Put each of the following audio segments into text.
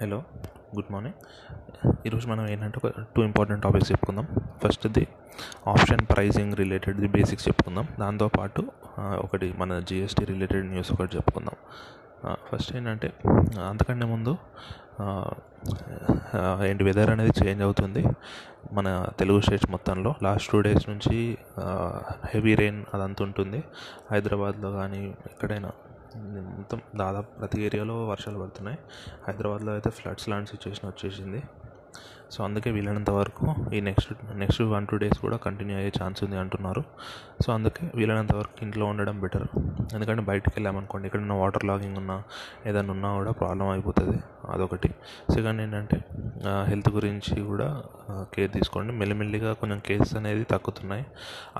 Hello good morning. ఈరోజు మనం ఏంటంటే ఒక టూ ఇంపార్టెంట్ టాపిక్స్ చెప్పుకుందాం. ఫస్ట్ది ఆప్షన్ ప్రైజింగ్ రిలేటెడ్ బేసిక్స్ చెప్పుకుందాం. దాంతోపాటు ఒకటి మన జిఎస్టీ రిలేటెడ్ న్యూస్ ఒకటి చెప్పుకుందాం. ఫస్ట్ ఏంటంటే అంతకంటే ముందు ఏంటి వెదర్ అనేది చేంజ్ అవుతుంది. మన తెలుగు స్టేట్స్ మొత్తంలో లాస్ట్ టూ డేస్ నుంచి హెవీ రెయిన్ అదంతా ఉంటుంది. హైదరాబాద్లో కానీ ఎక్కడైనా మొత్తం దాదాపు ప్రతి ఏరియాలో వర్షాలు పడుతున్నాయి. హైదరాబాద్లో అయితే ఫ్లడ్స్ లాంటి సిచ్యువేషన్ వచ్చేసింది. సో అందుకే వీలైనంత వరకు ఈ next next one two days కూడా కంటిన్యూ అయ్యే ఛాన్స్ ఉంది అంటున్నారు. సో అందుకే వీలైనంత వరకు ఇంట్లో ఉండడం బెటర్ ఎందుకంటే బయటకు వెళ్ళామనుకోండి ఎక్కడైనా వాటర్ లాగింగ్ ఉన్నా ఏదైనా ఉన్నా కూడా ప్రాబ్లం అయిపోతుంది. అదొకటి. సెకండ్ ఏంటంటే హెల్త్ గురించి కూడా కేర్ తీసుకోండి. మెల్లిమెల్లిగా కొంచెం కేసెస్ అనేది తగ్గుతున్నాయి.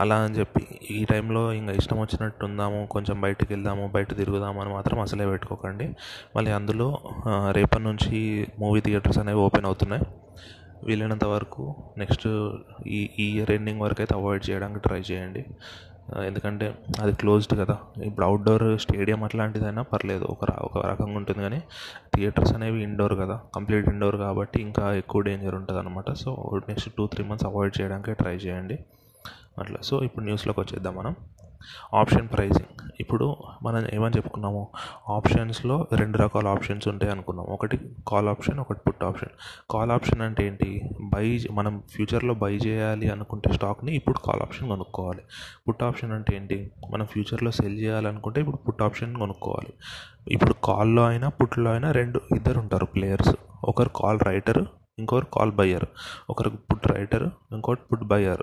అలా అని చెప్పి ఈ టైంలో ఇంకా ఇష్టం వచ్చినట్టు ఉందాము కొంచెం బయటకు వెళ్దాము బయట తిరుగుదాము అని మాత్రం అసలే పెట్టుకోకండి. మళ్ళీ అందులో రేపటి నుంచి మూవీ థియేటర్స్ అనేవి ఓపెన్ అవుతున్నాయి. వీలైనంత వరకు నెక్స్ట్ ఈ ఈ ఇయర్ ఎండింగ్ వరకు అయితే అవాయిడ్ చేయడానికి ట్రై చేయండి. ఎందుకంటే అది క్లోజ్డ్ కదా. ఇప్పుడు అవుట్డోర్ స్టేడియం అట్లాంటిదైనా పర్లేదు. ఒక ఒక రకంగా ఉంటుంది కానీ థియేటర్స్ అనేవి ఇండోర్ కదా. కంప్లీట్ ఇండోర్ కాబట్టి ఇంకా ఎక్కువ డేంజర్ ఉంటుంది అనమాట so next two three months avoid చేయడానికి ట్రై చేయండి. అట్లా. సో ఇప్పుడు న్యూస్లోకి వచ్చేద్దాం మనం. ఆప్షన్ ప్రైసింగ్ ఇప్పుడు మనం ఏమని చెప్పుకున్నాము? ఆప్షన్స్లో రెండు రకాల ఆప్షన్స్ ఉంటాయి అనుకున్నాం ఒకటి కాల్ ఆప్షన్ ఒకటి పుట్ ఆప్షన్. కాల్ ఆప్షన్ అంటే ఏంటి? బై మనం ఫ్యూచర్లో బై చేయాలి అనుకుంటే స్టాక్ని ఇప్పుడు కాల్ ఆప్షన్ కొనుక్కోవాలి. పుట్ ఆప్షన్ అంటే ఏంటి? మనం ఫ్యూచర్లో సెల్ చేయాలనుకుంటే ఇప్పుడు పుట్ ఆప్షన్ కొనుక్కోవాలి. ఇప్పుడు కాల్లో అయినా పుట్లో అయినా రెండు ఇద్దరు ఉంటారు ప్లేయర్స్. ఒకరు కాల్ రైటర్ ఇంకొకరు కాల్ బయ్యర్. ఒకరికి పుట్ రైటర్ ఇంకొకటి పుట్ బయ్యర్.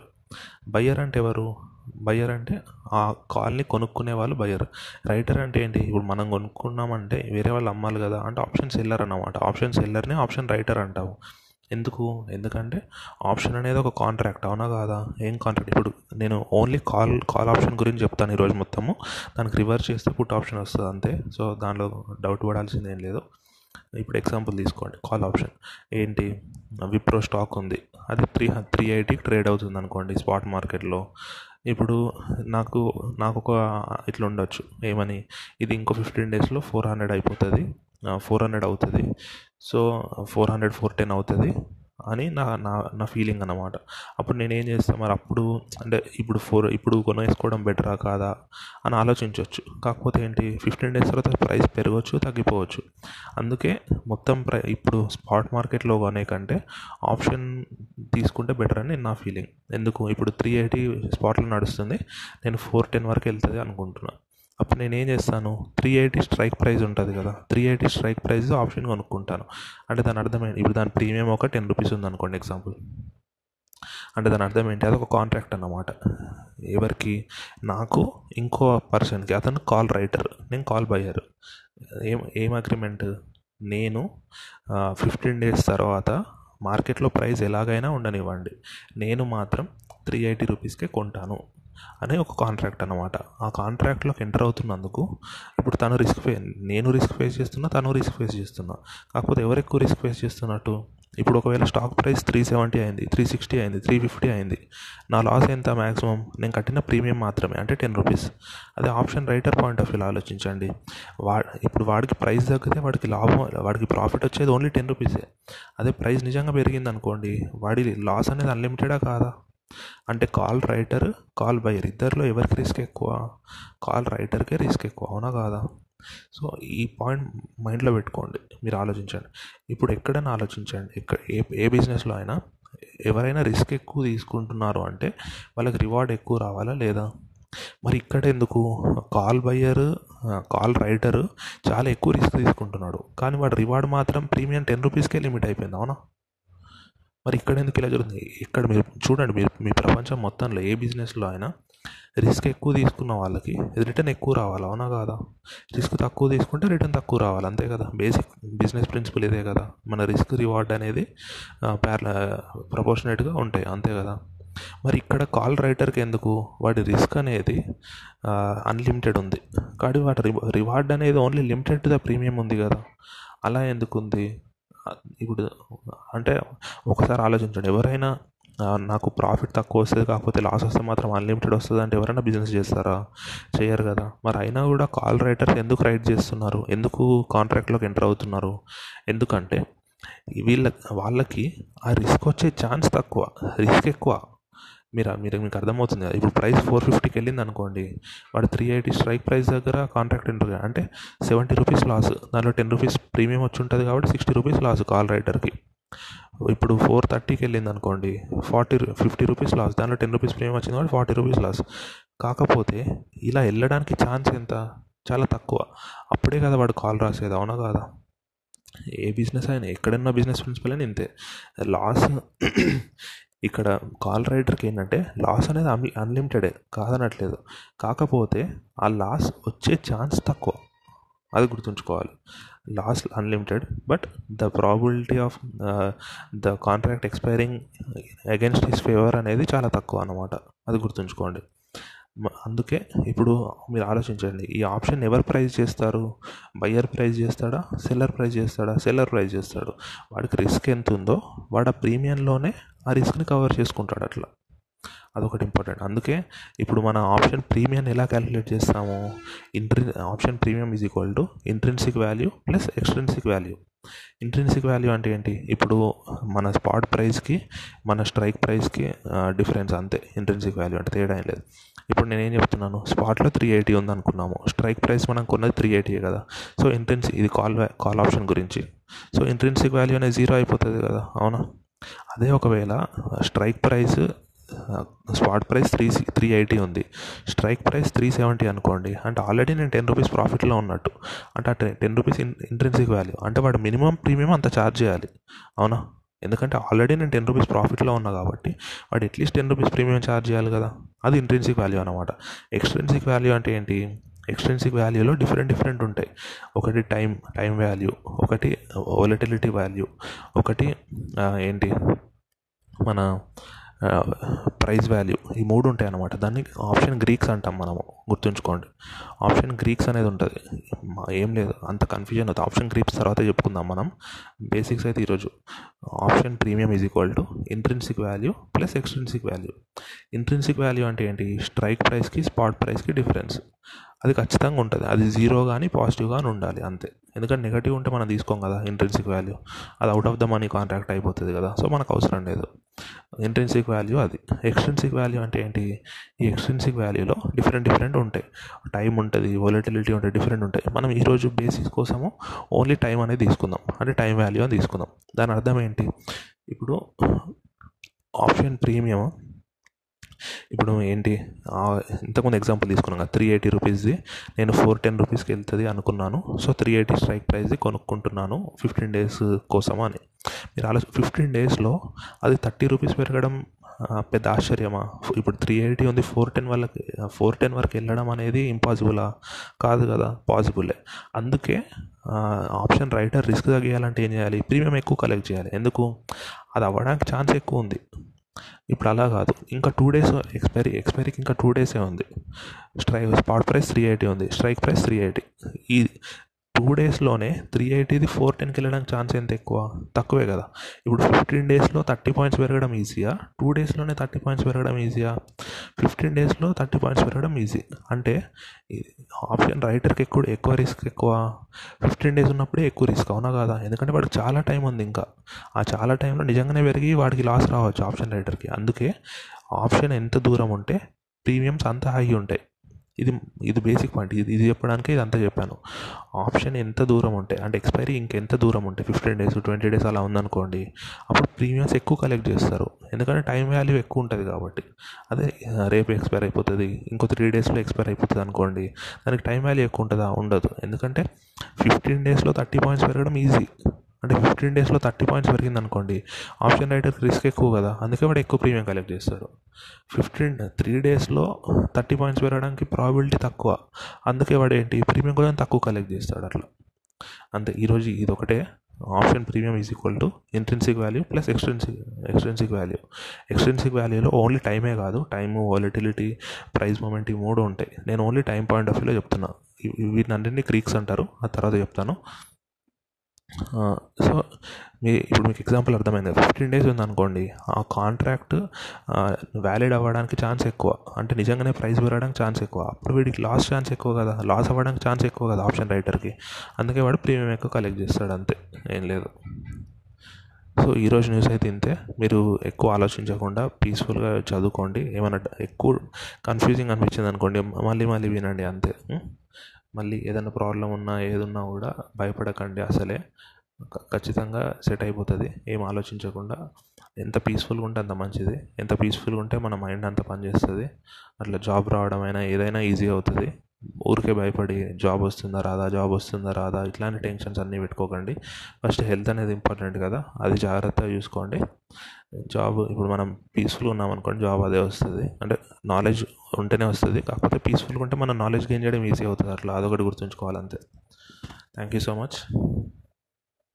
బయ్యర్ అంటే ఎవరు? బయ్యర్ అంటే ఆ కాల్ని కొనుక్కునే వాళ్ళు బయ్యర్. రైటర్ అంటే ఏంటి? ఇప్పుడు మనం కొనుక్కున్నామంటే వేరే వాళ్ళు అమ్మాలి కదా అంటే ఆప్షన్ సెల్లర్ అన్నమాట. ఆప్షన్ సెల్లర్ని ఆప్షన్ రైటర్ అంటావు. ఎందుకు? ఎందుకంటే ఆప్షన్ అనేది ఒక కాంట్రాక్ట్ అవునా కాదా? ఏం కాంట్రాక్ట్? ఇప్పుడు నేను ఓన్లీ కాల్ కాల్ ఆప్షన్ గురించి చెప్తాను ఈరోజు మొత్తము. దానికి రివర్స్ చేస్తే పుట్ ఆప్షన్ వస్తుంది అంతే. సో దానిలో డౌట్ పడాల్సింది ఏం లేదు. ఇప్పుడు ఎగ్జాంపుల్ తీసుకోండి. Call option. ఏంటి? విప్రో స్టాక్ ఉంది. అది త్రీ త్రీ ఎయిటీకి ట్రేడ్ అవుతుంది అనుకోండి స్పాట్ మార్కెట్లో. ఇప్పుడు నాకు నాకు ఒక ఇట్లా ఉండొచ్చు. ఏమని? ఇది ఇంకో ఫిఫ్టీన్ డేస్లో ఫోర్ హండ్రెడ్ అయిపోతుంది. ఫోర్ హండ్రెడ్ అవుతుంది. So four hundred four ten అవుతుంది అని నా నా నా ఫీలింగ్ అన్నమాట. అప్పుడు నేను ఏం చేస్తాను మరి అప్పుడు అంటే ఇప్పుడు ఫోర్ ఇప్పుడు కొనేసుకోవడం బెటరా కాదా అని ఆలోచించవచ్చు కాకపోతే ఏంటి? ఫిఫ్టీన్ డేస్ తర్వాత ప్రైస్ పెరగవచ్చు తగ్గిపోవచ్చు. అందుకే మొత్తం ప్రై ఇప్పుడు స్పాట్ మార్కెట్లో కొనే కంటే ఆప్షన్ తీసుకుంటే బెటర్ అని నా ఫీలింగ్. ఎందుకు? ఇప్పుడు త్రీ ఎయిటీ స్పాట్లో నడుస్తుంది. నేను ఫోర్ టెన్ వరకు వెళ్తుంది అనుకుంటున్నాను అప్పుడు నేను ఏం చేస్తాను? త్రీ ఎయిటీ స్ట్రైక్ ప్రైస్ ఉంటుంది కదా. Three eighty strike price option కొనుక్కుంటాను. అంటే దాని అర్థం ఏంటి? ఇప్పుడు దాని ప్రీమియం ఒక టెన్ రూపీస్ ఉంది అనుకోండి ఎగ్జాంపుల్. అంటే దాని అర్థం ఏంటి? అది ఒక కాంట్రాక్ట్ అన్నమాట. ఎవరికి? నాకు ఇంకో పర్సన్కి. అతను కాల్ రైటర్. నేను కాల్ బయ్యర్. ఏం ఏం అగ్రిమెంట్ నేను ఫిఫ్టీన్ డేస్ తర్వాత మార్కెట్లో ప్రైస్ ఎలాగైనా ఉండనివ్వండి. నేను మాత్రం త్రీ ఎయిటీ రూపీస్కే కొంటాను. అనే ఒక కాంట్రాక్ట్ అనమాట ఆ కాంట్రాక్ట్లోకి ఎంటర్ అవుతున్నందుకు ఇప్పుడు తను రిస్క్ ఫే నేను రిస్క్ ఫేస్ చేస్తున్నా తను రిస్క్ ఫేస్ చేస్తున్నా. కాకపోతే ఎవరు ఎక్కువ రిస్క్ ఫేస్ చేస్తున్నట్టు? ఇప్పుడు ఒకవేళ స్టాక్ ప్రైస్ త్రీ సెవెంటీ అయింది త్రీ సిక్స్టీ అయింది త్రీ ఫిఫ్టీ అయింది నా లాస్ ఎంత మ్యాక్సిమం నేను కట్టిన ప్రీమియం మాత్రమే అంటే టెన్ రూపీస్ అదే ఆప్షన్ రైటర్ పాయింట్ ఆఫ్ వ్యూలో ఆలోచించండి. వా ఇప్పుడు వాడికి ప్రైస్ తగ్గితే వాడికి లాభం వాడికి ప్రాఫిట్ వచ్చేది ఓన్లీ టెన్ రూపీసే అదే ప్రైస్ నిజంగా పెరిగింది అనుకోండి వాడి లాస్ అనేది అన్లిమిటెడా కాదా? అంటే కాల్ రైటర్ కాల్ బయర్ ఇద్దరిలో ఎవరికి రిస్క్ ఎక్కువ? కాల్ రైటర్కే రిస్క్ ఎక్కువ అవునా కాదా? సో ఈ పాయింట్ మైండ్లో పెట్టుకోండి మీరు ఆలోచించండి. ఇప్పుడు ఎక్కడైనా ఆలోచించండి ఎక్కడ ఏ ఏ బిజినెస్లో అయినా ఎవరైనా రిస్క్ ఎక్కువ తీసుకుంటున్నారు అంటే వాళ్ళకి రివార్డ్ ఎక్కువ రావాలా లేదా? మరి ఇక్కడ ఎందుకు? కాల్ బయ్యర్ కాల్ రైటర్ చాలా ఎక్కువ రిస్క్ తీసుకుంటున్నాడు కానీ వాడు రివార్డ్ మాత్రం ప్రీమియం టెన్ రూపీస్కే లిమిట్ అయిపోయింది అవునా? మరి ఇక్కడ ఎందుకు ఇలా జరుగుతుంది? ఇక్కడ మీరు చూడండి మీరు మీ ప్రపంచం మొత్తంలో ఏ బిజినెస్లో అయినా రిస్క్ ఎక్కువ తీసుకున్న వాళ్ళకి రిటర్న్ ఎక్కువ రావాలి అవునా కాదా? రిస్క్ తక్కువ తీసుకుంటే రిటర్న్ తక్కువ రావాలి అంతే కదా? బేసిక్ బిజినెస్ ప్రిన్సిపల్ ఇదే కదా? మన రిస్క్ రివార్డ్ అనేది ప్యార ప్రపోర్షనేట్గా ఉంటాయి అంతే కదా? మరి ఇక్కడ కాల్ రైటర్కి ఎందుకు? వాడి రిస్క్ అనేది అన్లిమిటెడ్ ఉంది. కానీ వాటి రివార్డ్ అనేది ఓన్లీ లిమిటెడ్ ద ప్రీమియం ఉంది కదా? అలా ఎందుకు ఉంది ఇప్పుడు అంటే ఒకసారి ఆలోచించండి. ఎవరైనా నాకు ప్రాఫిట్ తక్కువ వస్తుంది కాకపోతే లాస్ వస్తే మాత్రం అన్లిమిటెడ్ వస్తుంది అంటే ఎవరైనా బిజినెస్ చేస్తారా? చేయరు కదా. మరి అయినా కూడా కాల్ రైటర్స్ ఎందుకు రైట్ చేస్తున్నారు? ఎందుకు కాంట్రాక్ట్లోకి ఎంటర్ అవుతున్నారు? ఎందుకంటే వీళ్ళ వాళ్ళకి ఆ రిస్క్ వచ్చే ఛాన్స్ తక్కువ రిస్క్ ఎక్కువ. మీరు మీరు మీకు అర్థమవుతుంది కదా? ఇప్పుడు ప్రైస్ ఫోర్ ఫిఫ్టీకి వెళ్ళింది అనుకోండి వాడు త్రీ ఎయిటీ స్ట్రైక్ ప్రైస్ దగ్గర కాంట్రాక్ట్ ఎంటర్ అంటే సెవెంటీ రూపీస్ లాస్ దాంట్లో టెన్ రూపీస్ ప్రీమియం వచ్చి ఉంటుంది కాబట్టి సిక్స్టీ రూపీస్ లాస్ కాల్ రైటర్కి ఇప్పుడు ఫోర్ థర్టీకి వెళ్ళింది అనుకోండి ఫార్టీ ఫిఫ్టీ రూపీస్ లాస్ దాంట్లో టెన్ రూపీస్ ప్రీమియం వచ్చింది కాబట్టి ఫార్టీ రూపీస్ లాస్. కాకపోతే ఇలా వెళ్ళడానికి ఛాన్స్ ఎంత? చాలా తక్కువ. అప్పుడే కదా వాడు కాల్ రాసేది అవునా కాదా? ఏ బిజినెస్ అయినా ఎక్కడన్నా బిజినెస్ ప్రిన్సిపల్ అయినా ఇంతే. లాస్ ఇక్కడ కాల్ రైడర్కి ఏంటంటే లాస్ అనేది అన్ అన్లిమిటెడే కాదనట్లేదు. కాకపోతే ఆ లాస్ వచ్చే ఛాన్స్ తక్కువ. అది గుర్తుంచుకోవాలి. Loss unlimited but the probability of the contract expiring against his favour అనేది చాలా తక్కువ అనమాట అది గుర్తుంచుకోండి. అందుకే ఇప్పుడు మీరు ఆలోచించండి. ఈ ఆప్షన్ ఎవరు ప్రైజ్ చేస్తారు? బయ్యర్ ప్రైజ్ చేస్తాడా? సెల్లర్ ప్రైజ్ చేస్తాడా? సెల్లర్ ప్రైజ్ చేస్తాడు. వాడికి రిస్క్ ఎంత ఉందో వాడు ఆ ప్రీమియంలోనే ఆ రిస్క్ని కవర్ చేసుకుంటాడు అట్లా. అదొకటి ఇంపార్టెంట్. అందుకే ఇప్పుడు మన ఆప్షన్ ప్రీమియం ఎలా క్యాలిక్యులేట్ చేస్తాము ఇంట్రి option premium is equal to intrinsic value plus extrinsic value. Intrinsic value అంటే ఏంటి? ఇప్పుడు మన స్పాట్ ప్రైస్కి మన స్ట్రైక్ ప్రైస్కి డిఫరెన్స్ అంతే. ఇంట్రెన్సిక్ వాల్యూ అంటే తేడా ఏం లేదు. ఇప్పుడు నేను ఏం చెప్తున్నాను? స్పాట్లో త్రీ ఎయిటీ ఉందనుకున్నాము. స్ట్రైక్ ప్రైస్ మనం కొన్నది త్రీ ఎయిటీ కదా. సో ఇంట్రెన్సిక్ ఇది కాల్ కాల్ ఆప్షన్ గురించి. సో ఇంట్రెన్సిక్ వాల్యూ అనేది జీరో అయిపోతుంది కదా. అవునా? అదే ఒకవేళ strike price spot price three three eighty ఉంది. స్ట్రైక్ ప్రైస్ త్రీ సెవెంటీ అనుకోండి అంటే ఆల్రెడీ నేను టెన్ రూపీస్ ప్రాఫిట్లో ఉన్నట్టు. అంటే ఆ టెన్ రూపీస్ ఇంట్రెన్సిక్ వాల్యూ. అంటే వాడు మినిమం ప్రీమియం అంత ఛార్జ్ చేయాలి. అవునా? ఎందుకంటే ఆల్రెడీ నేను టెన్ రూపీస్ ప్రాఫిట్లో ఉన్నా కాబట్టి వాడు at least ten rupees premium charge చేయాలి కదా. అది ఇంట్రెన్సిక్ వాల్యూ అనమాట ఎక్స్ట్రెన్సిక్ వాల్యూ అంటే ఏంటి? ఎక్స్ట్రెన్సిక్ వాల్యూలో డిఫరెంట్ డిఫరెంట్ ఉంటాయి. ఒకటి టైం టైం వాల్యూ ఒకటి వొలటిలిటీ వాల్యూ ఒకటి ఏంటి? మన ప్రైస్ వాల్యూ ఈ మూడు ఉంటాయి అన్నమాట దాన్ని ఆప్షన్ గ్రీక్స్ అంటాం మనము గుర్తుంచుకోండి. ఆప్షన్ గ్రీక్స్ అనేది ఉంటుంది. ఏం లేదు అంత కన్ఫ్యూజన్ అవుతుంది ఆప్షన్ గ్రీక్స్ తర్వాత చెప్పుకుందాం మనం. బేసిక్స్ అయితే ఈరోజు option premium is equal to intrinsic value plus extrinsic value. Intrinsic value అంటే ఏంటి? స్ట్రైక్ ప్రైస్కి స్పాట్ ప్రైస్కి డిఫరెన్స్. అది ఖచ్చితంగా ఉంటుంది. అది జీరో కానీ పాజిటివ్ కానీ ఉండాలి అంతే. ఎందుకంటే నెగటివ్ ఉంటే మనం తీసుకోం కదా ఇంట్రెన్సిక్ వాల్యూ అది out of the money contract అయిపోతుంది కదా. సో మనకు అవసరం లేదు. ఇంట్రెన్సిక్ వాల్యూ అది. ఎక్స్ట్రెన్సిక్ వాల్యూ అంటే ఏంటి? ఈ ఎక్స్ట్రెన్సిక్ వాల్యూలో డిఫరెంట్ డిఫరెంట్ ఉంటాయి. టైం ఉంటుంది వొలటిలిటీ ఉంటాయి డిఫరెంట్ ఉంటాయి. మనం ఈరోజు బేసిస్ కోసము ఓన్లీ టైం అనేది తీసుకుందాం. అంటే టైం వాల్యూ అని తీసుకుందాం. దాని అర్థం ఏంటి? ఇప్పుడు ఆప్షన్ ప్రీమియం ఇప్పుడు ఏంటి ఇంతకుముందు ఎగ్జాంపుల్ తీసుకున్నాం కదా త్రీ ఎయిటీ రూపీస్ది నేను ఫోర్ టెన్ రూపీస్కి వెళ్తుంది అనుకున్నాను. సో త్రీ ఎయిటీ స్ట్రైక్ ప్రైస్ది కొనుక్కుంటున్నాను ఫిఫ్టీన్ డేస్ కోసం అని. మీరు ఆలోచి ఫిఫ్టీన్ డేస్లో అది థర్టీ రూపీస్ పెరగడం పెద్ద ఆశ్చర్యమా? ఇప్పుడు త్రీ ఎయిటీ ఉంది ఫోర్ టెన్ వాళ్ళకి ఫోర్ టెన్ వరకు వెళ్ళడం అనేది ఇంపాసిబులా కాదు కదా పాసిబులే అందుకే ఆప్షన్ రైటర్ రిస్క్ తగ్గియాలంటే ఏం చేయాలి? ప్రీమియం ఎక్కువ కలెక్ట్ చేయాలి. ఎందుకు? అది అవ్వడానికి ఛాన్స్ ఎక్కువ ఉంది. ఇప్పుడు అలా కాదు. ఇంకా టూ డేస్ ఎక్స్పైరీ ఎక్స్పైరీకి ఇంకా టూ డేసే ఉంది. Strike spot price three eighty ఉంది. స్ట్రైక్ ప్రైస్ త్రీ ఎయిటీ ఈ టూ డేస్లోనే త్రీ ఎయిటీది ఫోర్ టెన్కి వెళ్ళడానికి ఛాన్స్ ఎంత ఎక్కువ? తక్కువే కదా. ఇప్పుడు ఫిఫ్టీన్ డేస్లో థర్టీ పాయింట్స్ పెరగడం ఈజీయా టూ డేస్లోనే థర్టీ పాయింట్స్ పెరగడం ఈజీయా ఫిఫ్టీన్ డేస్లో థర్టీ పాయింట్స్ పెరగడం ఈజీ అంటే ఆప్షన్ రైటర్కి ఎక్కువ ఎక్కువ రిస్క్ ఎక్కువ. ఫిఫ్టీన్ డేస్ ఉన్నప్పుడే ఎక్కువ రిస్క్ అవునా కదా? ఎందుకంటే వాడికి చాలా టైం ఉంది ఇంకా. ఆ చాలా టైంలో నిజంగానే పెరిగి వాడికి లాస్ రావచ్చు ఆప్షన్ రైటర్కి అందుకే ఆప్షన్ ఎంత దూరం ఉంటే ప్రీమియమ్స్ అంత హై ఉంటాయి. ఇది ఇది బేసిక్ పాయింట్ ఇది ఇది చెప్పడానికి ఇదంతా చెప్పాను. ఆప్షన్ ఎంత దూరం ఉంటే అంటే ఎక్స్పైరీ ఇంకెంత దూరం ఉంటే ఫిఫ్టీన్ డేస్ ట్వంటీ డేస్ అలా ఉందనుకోండి అప్పుడు ప్రీమియమ్స్ ఎక్కువ కలెక్ట్ చేస్తారు. ఎందుకంటే టైం వాల్యూ ఎక్కువ ఉంటుంది కాబట్టి. అదే రేపు ఎక్స్పైర్ అయిపోతుంది ఇంకో త్రీ డేస్లో ఎక్స్పైర్ అయిపోతుంది అనుకోండి దానికి టైం వాల్యూ ఎక్కువ ఉంటుందా? ఉండదు. ఎందుకంటే ఫిఫ్టీన్ డేస్లో థర్టీ పాయింట్స్ పెరగడం ఈజీ అంటే ఫిఫ్టీన్ డేస్లో థర్టీ పాయింట్స్ పెరిగింది అనుకోండి ఆప్షన్ రైటర్కి రిస్క్ ఎక్కువ కదా అందుకే వాడు ఎక్కువ ప్రీమియం కలెక్ట్ చేస్తారు. ఫిఫ్టీన్ త్రీ డేస్లో థర్టీ పాయింట్స్ పెరగడానికి ప్రాబిలిటీ తక్కువ అందుకే వాడు ఏంటి ప్రీమియం కూడా తక్కువ కలెక్ట్ చేస్తాడు అట్లా. అంతే ఈరోజు ఇది ఒకటే option premium is equal to intrinsic value plus extrinsic extrinsic value extrinsic వాల్యూలో only టైమే కాదు టైము వాలిటిలిటీ ప్రైస్ మూమెంట్ ఈ మూడు ఉంటాయి. నేను ఓన్లీ టైం పాయింట్ ఆఫ్ వ్యూలో చెప్తున్నా. వీటిని అన్నింటినీ క్రీక్స్ అంటారు ఆ తర్వాత చెప్తాను. సో మీ ఇప్పుడు మీకు ఎగ్జాంపుల్ అర్థమైంది. ఫిఫ్టీన్ డేస్ ఉందనుకోండి. ఆ కాంట్రాక్ట్ వ్యాలిడ్ అవ్వడానికి ఛాన్స్ ఎక్కువ. అంటే నిజంగానే ప్రైస్ పెరగడానికి ఛాన్స్ ఎక్కువ. అప్పుడు వీడికి లాస్ ఛాన్స్ ఎక్కువ కదా. లాస్ అవ్వడానికి ఛాన్స్ ఎక్కువ కదా ఆప్షన్ రైటర్కి అందుకే వాడు ప్రీమియం ఎక్కువ కలెక్ట్ చేస్తాడు అంతే. ఏం లేదు. సో ఈరోజు న్యూస్ అయితే ఇంతే. మీరు ఎక్కువ ఆలోచించకుండా పీస్ఫుల్గా చదువుకోండి. ఏమైనా ఎక్కువ కన్ఫ్యూజింగ్ అనిపించింది అనుకోండి మళ్ళీ మళ్ళీ వినండి అంతే. మళ్ళీ ఏదైనా ప్రాబ్లం ఉన్నా ఏదున్నా కూడా భయపడకండి అసలే. ఖచ్చితంగా సెట్ అయిపోతుంది. ఏం ఆలోచించకుండా. ఎంత పీస్ఫుల్గా ఉంటే అంత మంచిది. ఎంత పీస్ఫుల్గా ఉంటే మన మైండ్ అంత పనిచేస్తుంది. అట్లా జాబ్ రావడం అయినా ఏదైనా ఈజీ అవుతుంది. ఊరికే భయపడి జాబ్ వస్తుందా రాదా జాబ్ వస్తుందా రాదా ఇట్లాంటి టెన్షన్స్ అన్నీ పెట్టుకోకండి. ఫస్ట్ హెల్త్ అనేది ఇంపార్టెంట్ కదా అది జాగ్రత్తగా చూసుకోండి. జాబ్ ఇప్పుడు మనం పీస్ఫుల్గా ఉన్నాం అనుకోండి జాబ్ అదే వస్తుంది. అంటే నాలెడ్జ్ ఉంటేనే వస్తుంది కాకపోతే పీస్ఫుల్గా ఉంటే మన నాలెడ్జ్ గెయిన్ చేయడం ఈజీ అవుతుంది. అట్లా అదొకటి గుర్తుంచుకోవాలి అంతే థ్యాంక్ యూ సో మచ్